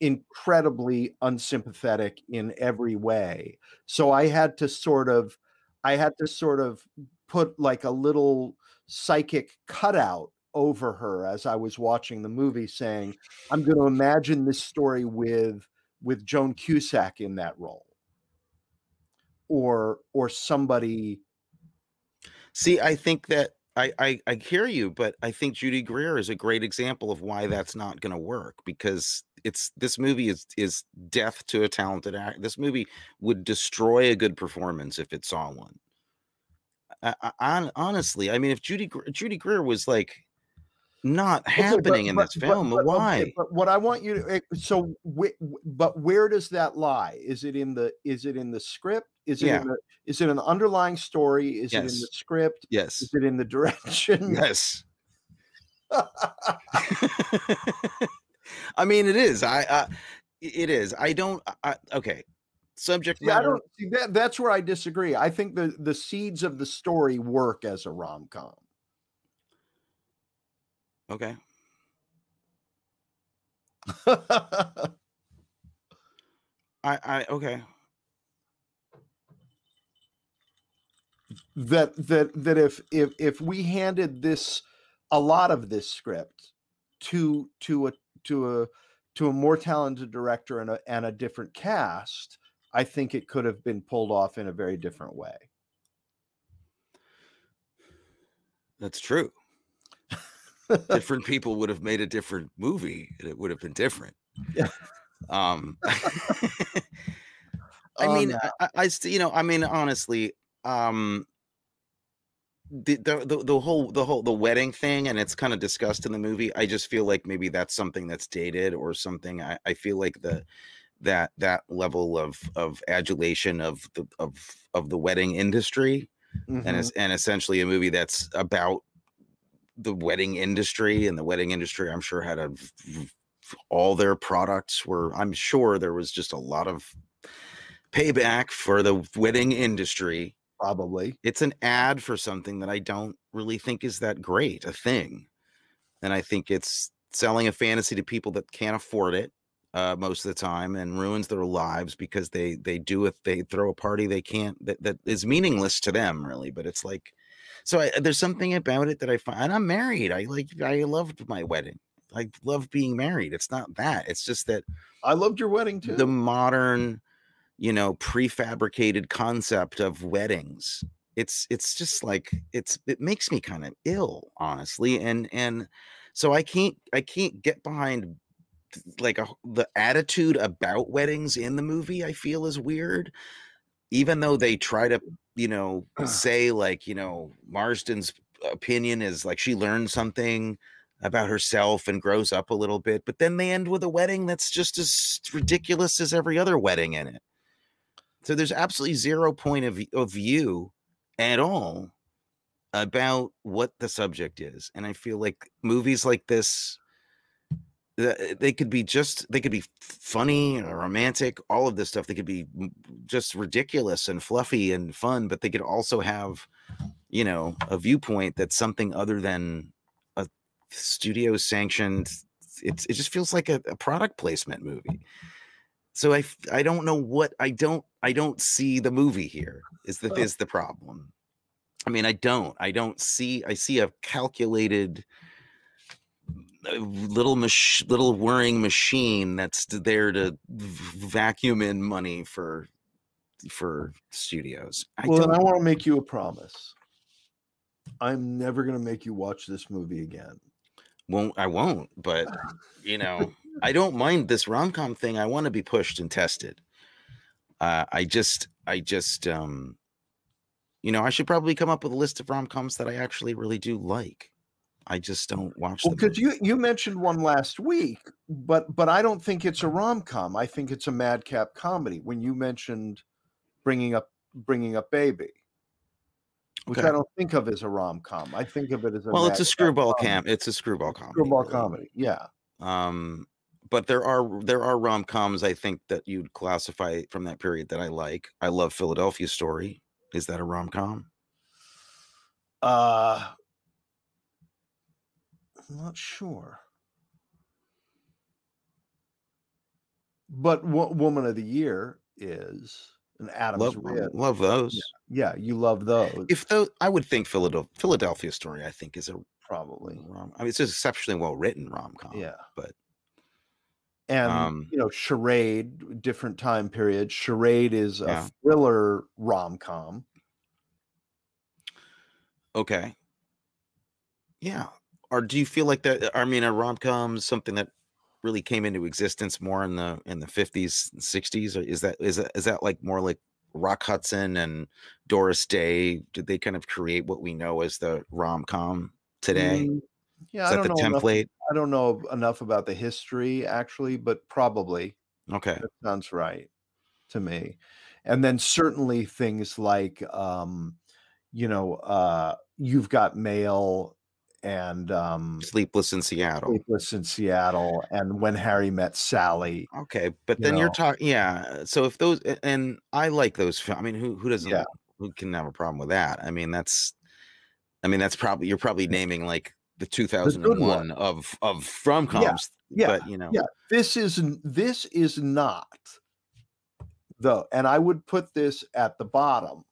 incredibly unsympathetic in every way. So I had to sort of, I had to sort of put like a little psychic cutout over her as I was watching the movie, saying, "I'm going to imagine this story with with Joan Cusack in that role, or or somebody." See, I think that I, I I hear you, but I think Judy Greer is a great example of why that's not going to work because it's this movie is is death to a talented act. This movie would destroy a good performance if it saw one. I, I, honestly, I mean, if Judy Judy Greer was like not Okay, but- happening in this but- film, but- okay, why? but what I want you to eh, so but where does that lie? Is it in the is it in the script? Is it Yeah. in the is it an underlying story? Is it in the script? yes, Is it in the direction? yes. I mean, it is. I, I it is. I don't. I, okay. Subject Yeah, I don't see that. That's where I disagree. I think the the seeds of the story work as a rom com. Okay. I, I okay. That that that if if if we handed this a lot of this script to to a to a to a more talented director and a and a different cast, I think it could have been pulled off in a very different way. That's true. different people would have made a different movie and it would have been different. Yeah. Um I mean. I, I, I you know, I mean, honestly, um, the, the the the whole the whole the wedding thing, and it's kind of discussed in the movie. I just feel like maybe that's something that's dated or something. I, I feel like the that that level of of adulation of the of of the wedding industry and Mhm. it's and essentially a movie that's about the wedding industry and the wedding industry i'm sure had a all their products were i'm sure there was just a lot of payback for the wedding industry probably. it's an ad for something that i don't really think is that great a thing and i think it's selling a fantasy to people that can't afford it uh, most of the time and ruins their lives because they they do if they throw a party they can't that, that is meaningless to them really but it's like so I, there's something about it that i find and i'm married i like i loved my wedding i love being married it's not that it's just that I loved your wedding too. the modern you know prefabricated concept of weddings. It's it's just like it's it makes me kind of ill honestly and and so i can't i can't get behind like a, the attitude about weddings in the movie i feel is weird even though they try to mm. you know say like you know marsden's opinion is like she learned something about herself and grows up a little bit but then they end with a wedding that's just as ridiculous as every other wedding in it so there's absolutely zero point of, of view at all about what the subject is and i feel like movies like this, they could be just they could be funny or romantic all of this stuff they could be just ridiculous and fluffy and fun but they could also have you know a viewpoint that's something other than a studio sanctioned it's it just feels like a, a product placement movie so I I don't know what i don't i don't see the movie here is the is the problem i mean i don't i don't see i see a calculated uh, little mach- little whirring machine that's there to vacuum in money for for studios i well, don't then I want to make you a promise. I'm never going to make you watch this movie again. won't i won't but you know i don't mind this rom-com thing i want to be pushed and tested uh i just i just um you know i should probably come up with a list of rom-coms that i actually really do like i just don't watch them because you you mentioned one last week, but but I don't think it's a rom com. I think it's a madcap comedy. When you mentioned bringing up bringing up baby, which Okay. I don't think of as a rom com. I think of it as a well it's a screwball comedy. camp it's a screwball comedy Screwball comedy. Yeah. um but there are there are rom-coms i think that you'd classify from that period that i like i love philadelphia story is that a rom-com Uh, I'm not sure. But what woman of the year is an Adams love Rib. love those Yeah, you love those. if though i would think philadelphia philadelphia story i think is a probably. rom i mean it's just exceptionally well written rom-com Yeah. but And Um, you know, Charade, different time period. Charade is a Yeah. thriller rom com. okay yeah or do you feel like that i mean a rom-com something that really came into existence more in the in the 50s and 60s or is that is that is that like more like rock hudson and doris day did they kind of create what we know as the rom-com today Mm, Yeah, is I that don't the know enough, template I don't know enough about the history actually, but probably okay that sounds right to me. And then certainly things like um, you know, uh, you've got mail and um sleepless in seattle Sleepless in Seattle and When Harry Met Sally. okay but you then you're talking yeah so if those and i like those i mean who who doesn't Yeah. who can have a problem with that i mean that's i mean that's probably you're probably naming like the 2001 of of rom-coms yeah, but you know yeah. This is this is not though, and I would put this at the bottom.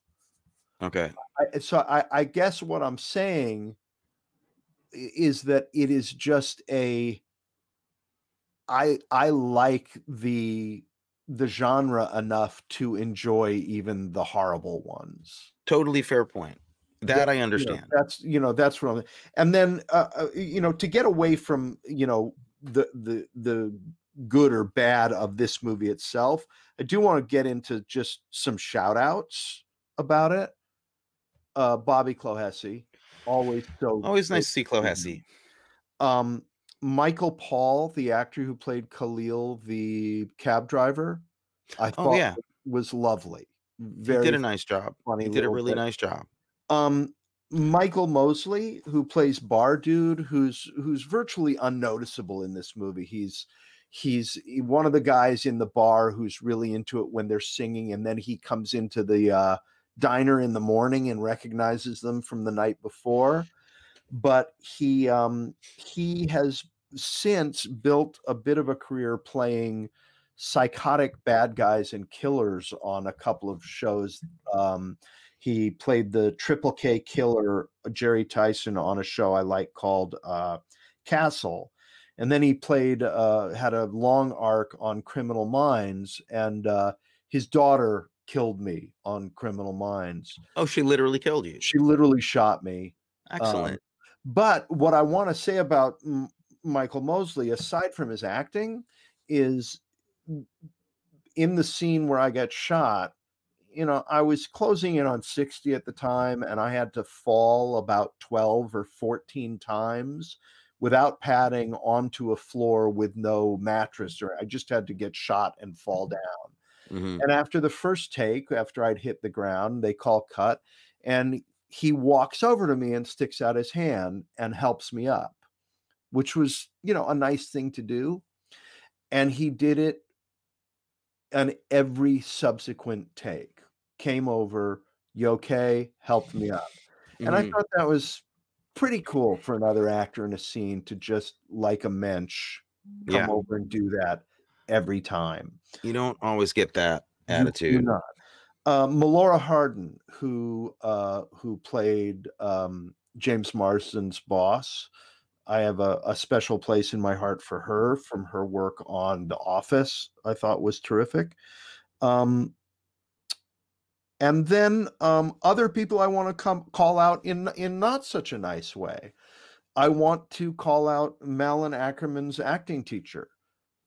okay I, so I, I guess what I'm saying is that it is just a I I like the the genre enough to enjoy even the horrible ones. Totally fair point. That I you know, understand. that's you know that's what I'm and then uh, uh, you know to get away from you know the the the good or bad of this movie itself, I do want to get into just some shout outs about it. Uh Bobby Clohessy, always so Always nice to see Mhm. Um Michael Paul, the actor who played Khalil, the cab driver, I Oh yeah, was lovely. he Very did a nice job. funny. He did a really bit. nice job. Um, Michael Mosley, who plays Bar Dude, who's who's virtually unnoticeable in this movie. He's he's one of the guys in the bar who's really into it when they're singing, and then he comes into the uh, diner in the morning and recognizes them from the night before. But he um, he has since built a bit of a career playing psychotic bad guys and killers on a couple of shows. Um, he played the Triple K killer uh, Jerry Tyson on a show I like called uh, Castle, and then he played uh, had a long arc on Criminal Minds, and uh, his daughter killed me on Criminal Minds. Oh, she literally killed you. She literally shot me. Excellent. But what I want to say about M- Michael Mosley, aside from his acting, is in the scene where I got shot. You know, I was closing in on 60 at the time, and I had to fall about 12 or 14 times without padding onto a floor with no mattress, or I just had to get shot and fall down. Mhm. And after the first take, after I'd hit the ground, they call cut, and he walks over to me and sticks out his hand and helps me up, which was, you know, a nice thing to do. And he did it on every subsequent take. Came over, you okay? Helped me up. And I Mhm. thought that was pretty cool for another actor in a scene to just like a mensch come Yeah. over and do that every time. You don't always get that attitude. not. Uh, Melora Hardin, who uh, who played um, James Marsden's boss, I have a, a special place in my heart for her from her work on The Office. I thought was terrific. Um, and then um, other people I want to come call out in in not such a nice way. I want to call out Malin Akerman's acting teacher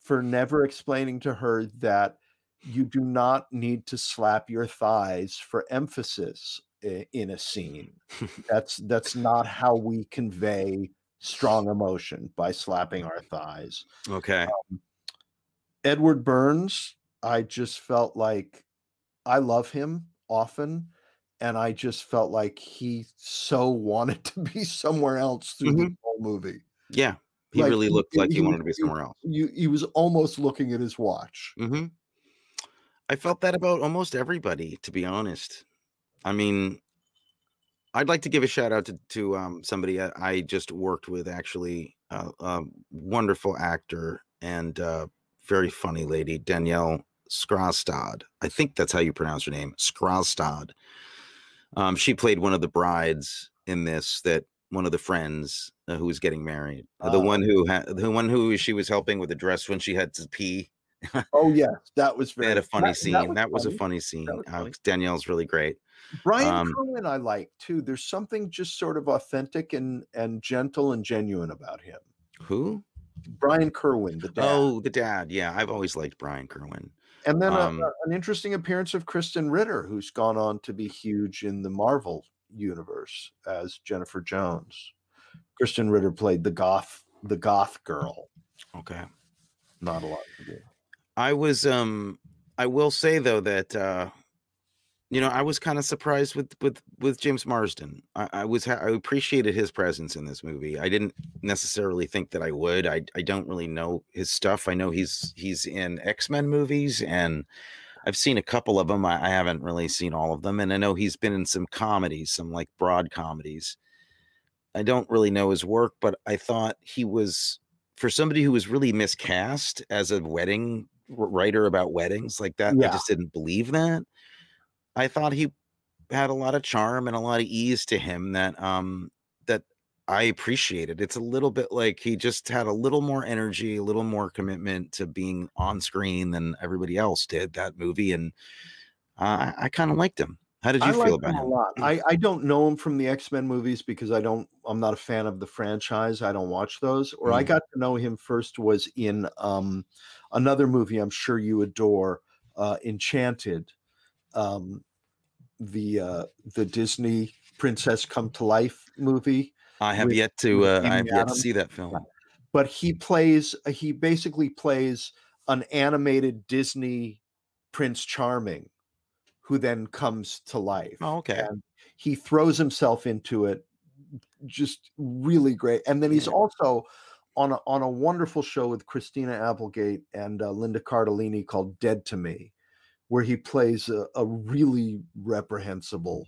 for never explaining to her that you do not need to slap your thighs for emphasis in a scene. That's that's not how we convey strong emotion by slapping our thighs. Okay. Edward Burns, I just felt like I love him often and I just felt like he so wanted to be somewhere else through the whole movie. Yeah. He Like, really looked like he he- wanted to be somewhere else. You he was almost looking at his watch. hmm I felt that about almost everybody, to be honest. I mean, I'd like to give a shout out to, to um, somebody I, I just worked with, actually, uh, a wonderful actor and uh, very funny lady, Danielle Skraastad. I think that's how you pronounce her name, Skraastad. Um, she played one of the brides in this that one of the friends uh, who was getting married, Uh, the one who had the one who she was helping with the dress when she had to pee. Oh yes, that was They very had a funny that- scene. That was, a funny. scene. Uh. Danielle's really great. Brian um, Kerwin I like too. There's something just sort of authentic and and gentle and genuine about him. Who? Brian Kerwin, the dad. Oh, the dad. Yeah, I've always liked Brian Kerwin. And then a- um, a- an interesting appearance of Krysten Ritter, who's gone on to be huge in the Marvel universe as Jennifer Jones. Krysten Ritter played the goth the goth girl. Okay. Not a lot to do. I was um I will say though that uh you know I was kind of surprised with with with James Marsden. I, I was ha- I appreciated his presence in this movie. I didn't necessarily think that I would. I I don't really know his stuff. I know he's he's in X Men movies and I've seen a couple of them. I, I haven't really seen all of them, and I know he's been in some comedies, some like broad comedies. I don't really know his work, but I thought he was for somebody who was really miscast as a wedding writer about weddings like that. I just didn't believe that. I thought he had a lot of charm and a lot of ease to him that um that I appreciated. It's a little bit like he just had a little more energy, a little more commitment to being on screen than everybody else did that movie, and uh, I, I kind of liked him. How did you I feel about him him? a lot. I, I don't know him from the X Men movies because I don't. I'm not a fan of the franchise. I don't watch those. Or I Mm. got to know him first was in um, another movie. I'm sure you adore, uh, Enchanted, um, the uh, the Disney Princess Come to Life movie. I have with- yet to. Uh, I have yet to see that film. But he plays. He basically plays an animated Disney Prince Charming, who then comes to life. Oh, okay. and he throws himself into it just really great and then he's Yeah. also on a, on a wonderful show with christina applegate and uh, linda cardellini called dead to me where he plays a, a really reprehensible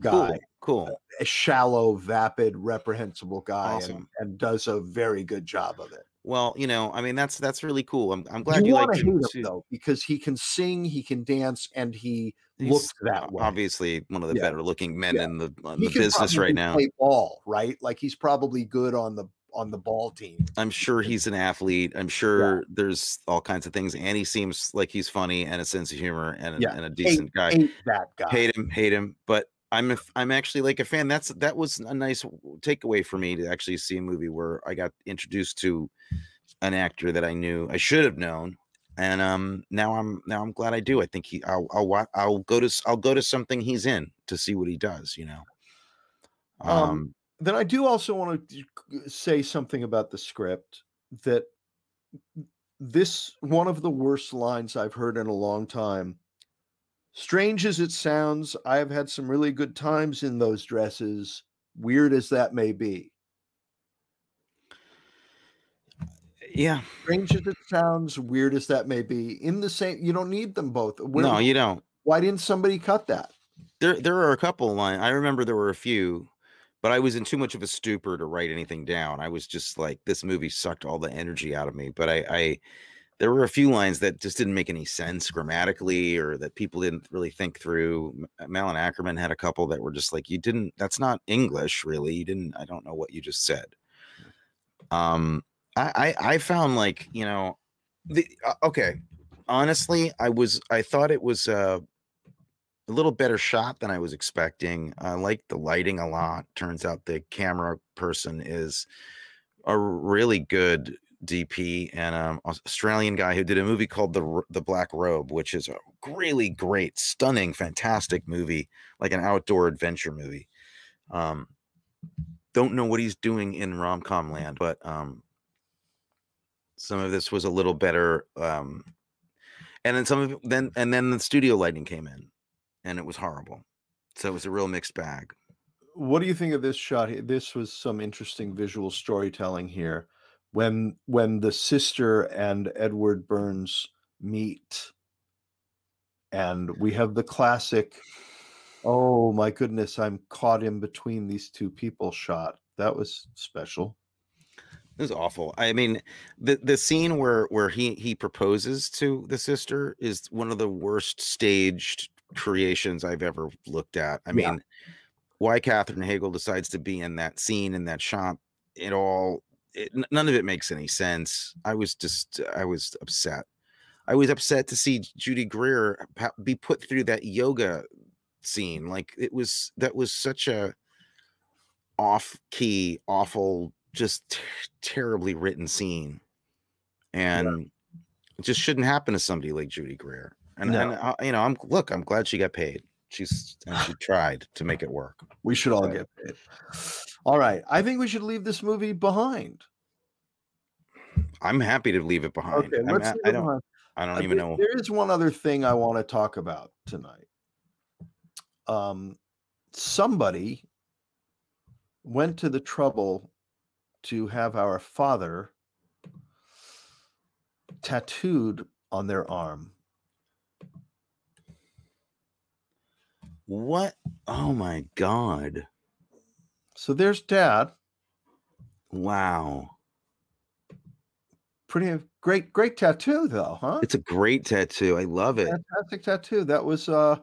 guy Cool. Cool. a shallow vapid reprehensible guy and, Awesome. and does a very good job of it Well, you know, I mean, that's that's really cool. I'm I'm glad you, you like him him though because he can sing he can dance and he He's looks that way Obviously, one of the Yeah. better looking men Yeah. in the, in he the business right now. play ball right like he's probably good on the on the ball team I'm sure he's an athlete. I'm sure there's all kinds of things, and he seems like he's funny and a sense of humor and, a- Yeah. and a decent guy. hate that guy. Hate him, hate him, but I'm I'm actually like a fan. That's that was a nice takeaway for me to actually see a movie where I got introduced to an actor that I knew I should have known, and um now I'm now I'm glad I do. I think he I'll I'll I'll go to I'll go to something he's in to see what he does. You know. Um, Um, Then I do also want to say something about the script that this one of the worst lines I've heard in a long time. Strange as it sounds, I have had some really good times in those dresses, weird as that may be. yeah. Strange as it sounds, weird as that may be, in the same you don't need them both. Where- No, you don't. why didn't somebody cut that? There there are a couple of lines. I remember there were a few, but I was in too much of a stupor to write anything down. I was just like, this movie sucked all the energy out of me. But I, I there were a few lines that just didn't make any sense grammatically or that people didn't really think through. Uh, Malin Akerman had a couple that were just like, you didn't, that's not English, really. You didn't, I don't know what you just said. Um, I, I, I found like, you know, the, uh, okay, honestly, I was, I thought it was, uh, a little better shot than I was expecting. I like the lighting a lot. Turns out the camera person is a really good DP and um Australian guy who did a movie called the the Black Robe, which is a really great, stunning, fantastic movie, like an outdoor adventure movie. Um, don't know what he's doing in rom com land, but um, some of this was a little better. Um, and then some of then and then the studio lighting came in, and it was horrible. So it was a real mixed bag. what do you think of this shot? This was some interesting visual storytelling here. When when the sister and Edward Burns meet, and we have the classic, oh my goodness, I'm caught in between these two people shot. That was special. It was awful. I mean, the the scene where where he he proposes to the sister is one of the worst staged creations I've ever looked at. I Yeah. mean, why Katherine Heigl decides to be in that scene in that shop, it all it, none of it makes any sense. I was just I was upset. I was upset to see Judy Greer be put through that yoga scene. Like it was that was such a off key, awful, just ter- terribly written scene, and it just shouldn't happen to somebody like Judy Greer. And, No. and uh, you know, I'm look, I'm glad she got paid. She's and she tried to make it work. We should all get paid. All right. I think we should leave this movie behind. I'm happy to leave it behind. Okay, let's a- leave I don't. behind. I don't Uh, even know. There is one other thing I want to talk about tonight. Um, somebody went to the trouble to have our father tattooed on their arm. What? Oh my god! So there's dad. Wow, Pretty great, great tattoo though, huh? it's a great tattoo. I love it. Fantastic tattoo. That was uh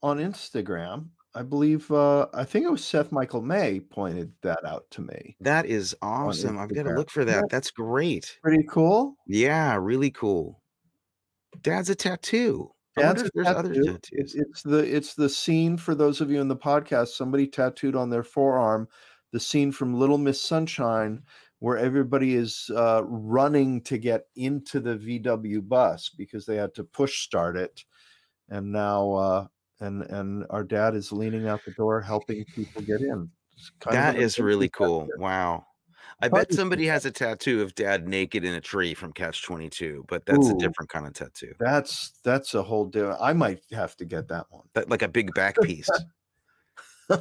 on Instagram. I believe uh, I think it was Seth Michael May pointed that out to me. That is awesome. I've got to look for that. That's great. Pretty cool. Yeah, really cool. Dad's a tattoo. I Dad's wonder there's other tattoos. It's, it's the it's the scene for those of you in the podcast. Somebody tattooed on their forearm the scene from Little Miss Sunshine where everybody is uh, running to get into the VW bus because they had to push start it, and now uh, and and our dad is leaning out the door helping people get in. That is really cool. Wow. I bet somebody has a tattoo of dad naked in a tree from Catch 22, but that's a different kind of tattoo. That's that's a whole different. I might have to get that one. That, like a big back piece.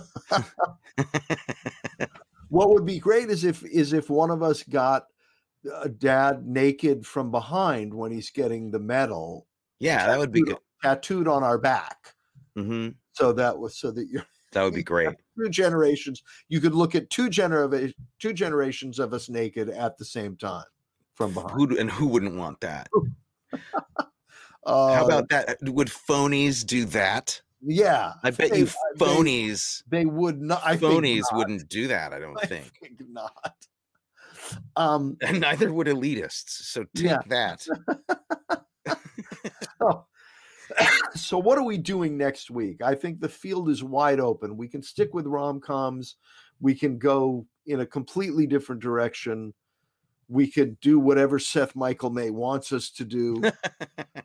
What would be great is if is if one of us got a dad naked from behind when he's getting the medal yeah, that would be good. tattooed on our back. hmm So that was so that you're That would be great. two generations. You could look at two genera- two generations of us naked at the same time from behind. Who and who wouldn't want that? Uh, How about that? Would phonies do that? yeah? I bet they- you phonies, They, would not. I think phonies not. wouldn't do that. I don't I think. think not. Um, And neither would elitists. So take Yeah. that. so, so what are we doing next week? I think the field is wide open. We can stick with rom coms. We can go in a completely different direction. We could do whatever Seth Michael May wants us to do.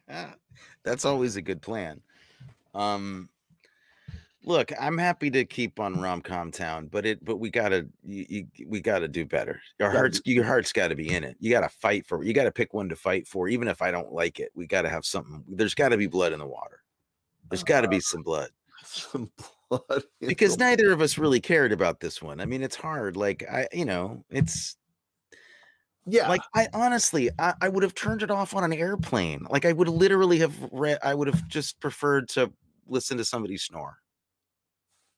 That's always a good plan. Um, look, I'm happy to keep on rom-com town, but it, but we gotta, you, you, we gotta do better. Your heart's, your heart's got to be in it. You got to fight for. You got to pick one to fight for, even if I don't like it. We got to have something. There's got to be blood in the water. There's got to be some blood Some blood because the- neither of us really cared about this one. I mean, it's hard. Like I, you know, it's yeah, like I honestly, I, I would have turned it off on an airplane. Like I would literally have read. I would have just preferred to listen to somebody snore.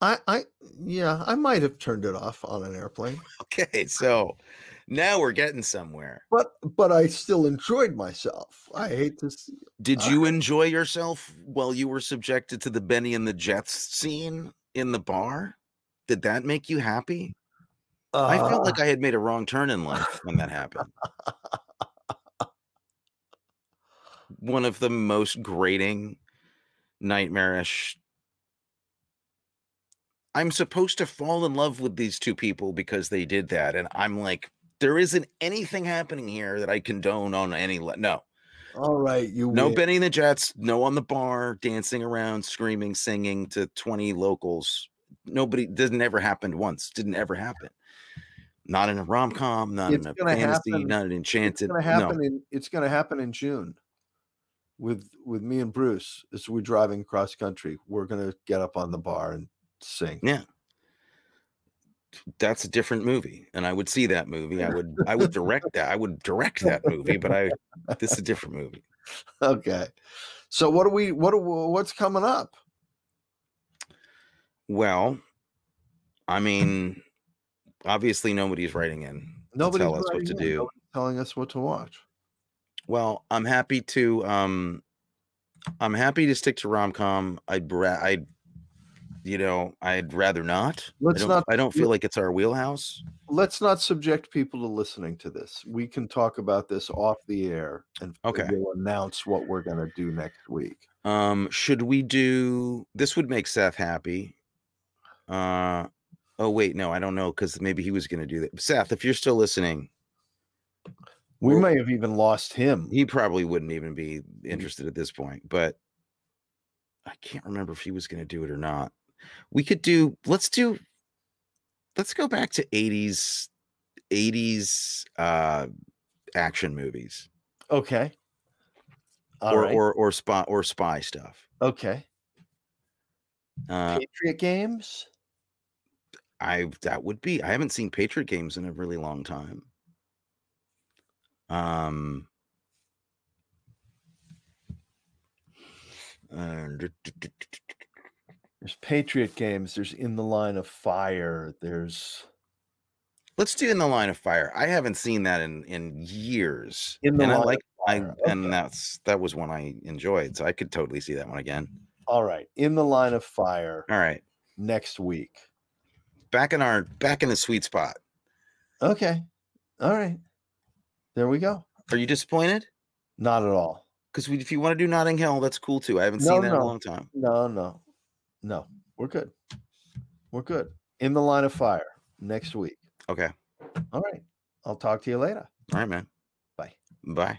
I, I, yeah, I might have turned it off on an airplane, Okay, so now we're getting somewhere. but but I still enjoyed myself. I hate to see. Did Uh, you enjoy yourself while you were subjected to the Bennie and the Jets scene in the bar? Did that make you happy? I felt uh, like I had made a wrong turn in life when that happened. One of the most grating, nightmarish. I'm supposed to fall in love with these two people because they did that. And I'm like, there isn't anything happening here that I condone on any le- no. all right, you No win. Bennie and the Jets, no on the bar, dancing around, screaming, singing to 20 locals. Nobody didn't ever happen once. Didn't ever happen. Not in a rom com, not It's in a gonna fantasy, happen- not an It's enchanted. gonna No. happen in it's gonna happen in June with with me and Bruce as we're driving cross country. We're gonna get up on the bar and sing. Yeah. That's a different movie. And I would see that movie. I would I would direct that. I would direct that movie, but I this is a different movie. Okay. So what are we what do, what's coming up? Well, I mean, obviously nobody's writing in. to Nobody's tell us what to in, do. nobody's telling us what to watch. Well, I'm happy to um I'm happy to stick to rom-com. I'd ra- I'd you know, I'd rather not. Let's I not- I don't feel like it's our wheelhouse. Let's not subject people to listening to this. We can talk about this off the air and Okay. we'll announce what we're gonna do next week. Um should we do this would make Seth happy. Uh oh wait, no, I don't know cuz maybe he was going to do that. Seth, if you're still listening, We may have even lost him. he probably wouldn't even be interested at this point, but I can't remember if he was going to do it or not. We could do let's do let's go back to 80s 80s uh action movies Okay. All or, right. or or spy or spy stuff. okay. Uh Patriot games. I that would be I haven't seen Patriot games in a really long time. Um and There's Patriot games. There's In the Line of Fire. There's Let's do in the line of fire. I haven't seen that in in years. In the and I Line of like I Fire, and that's that was one I enjoyed. So I could totally see that one again. All right. In the line of fire All right. next week. Back in our back in the sweet spot. Okay. All right. There we go. Are you disappointed? Not at all. Because if you want to do Notting Hill, that's cool too. I haven't No, seen that in a long time. No, no. No. We're good. We're good. In the line of fire next week. Okay. All right. I'll talk to you later. All right, man. Bye. Bye.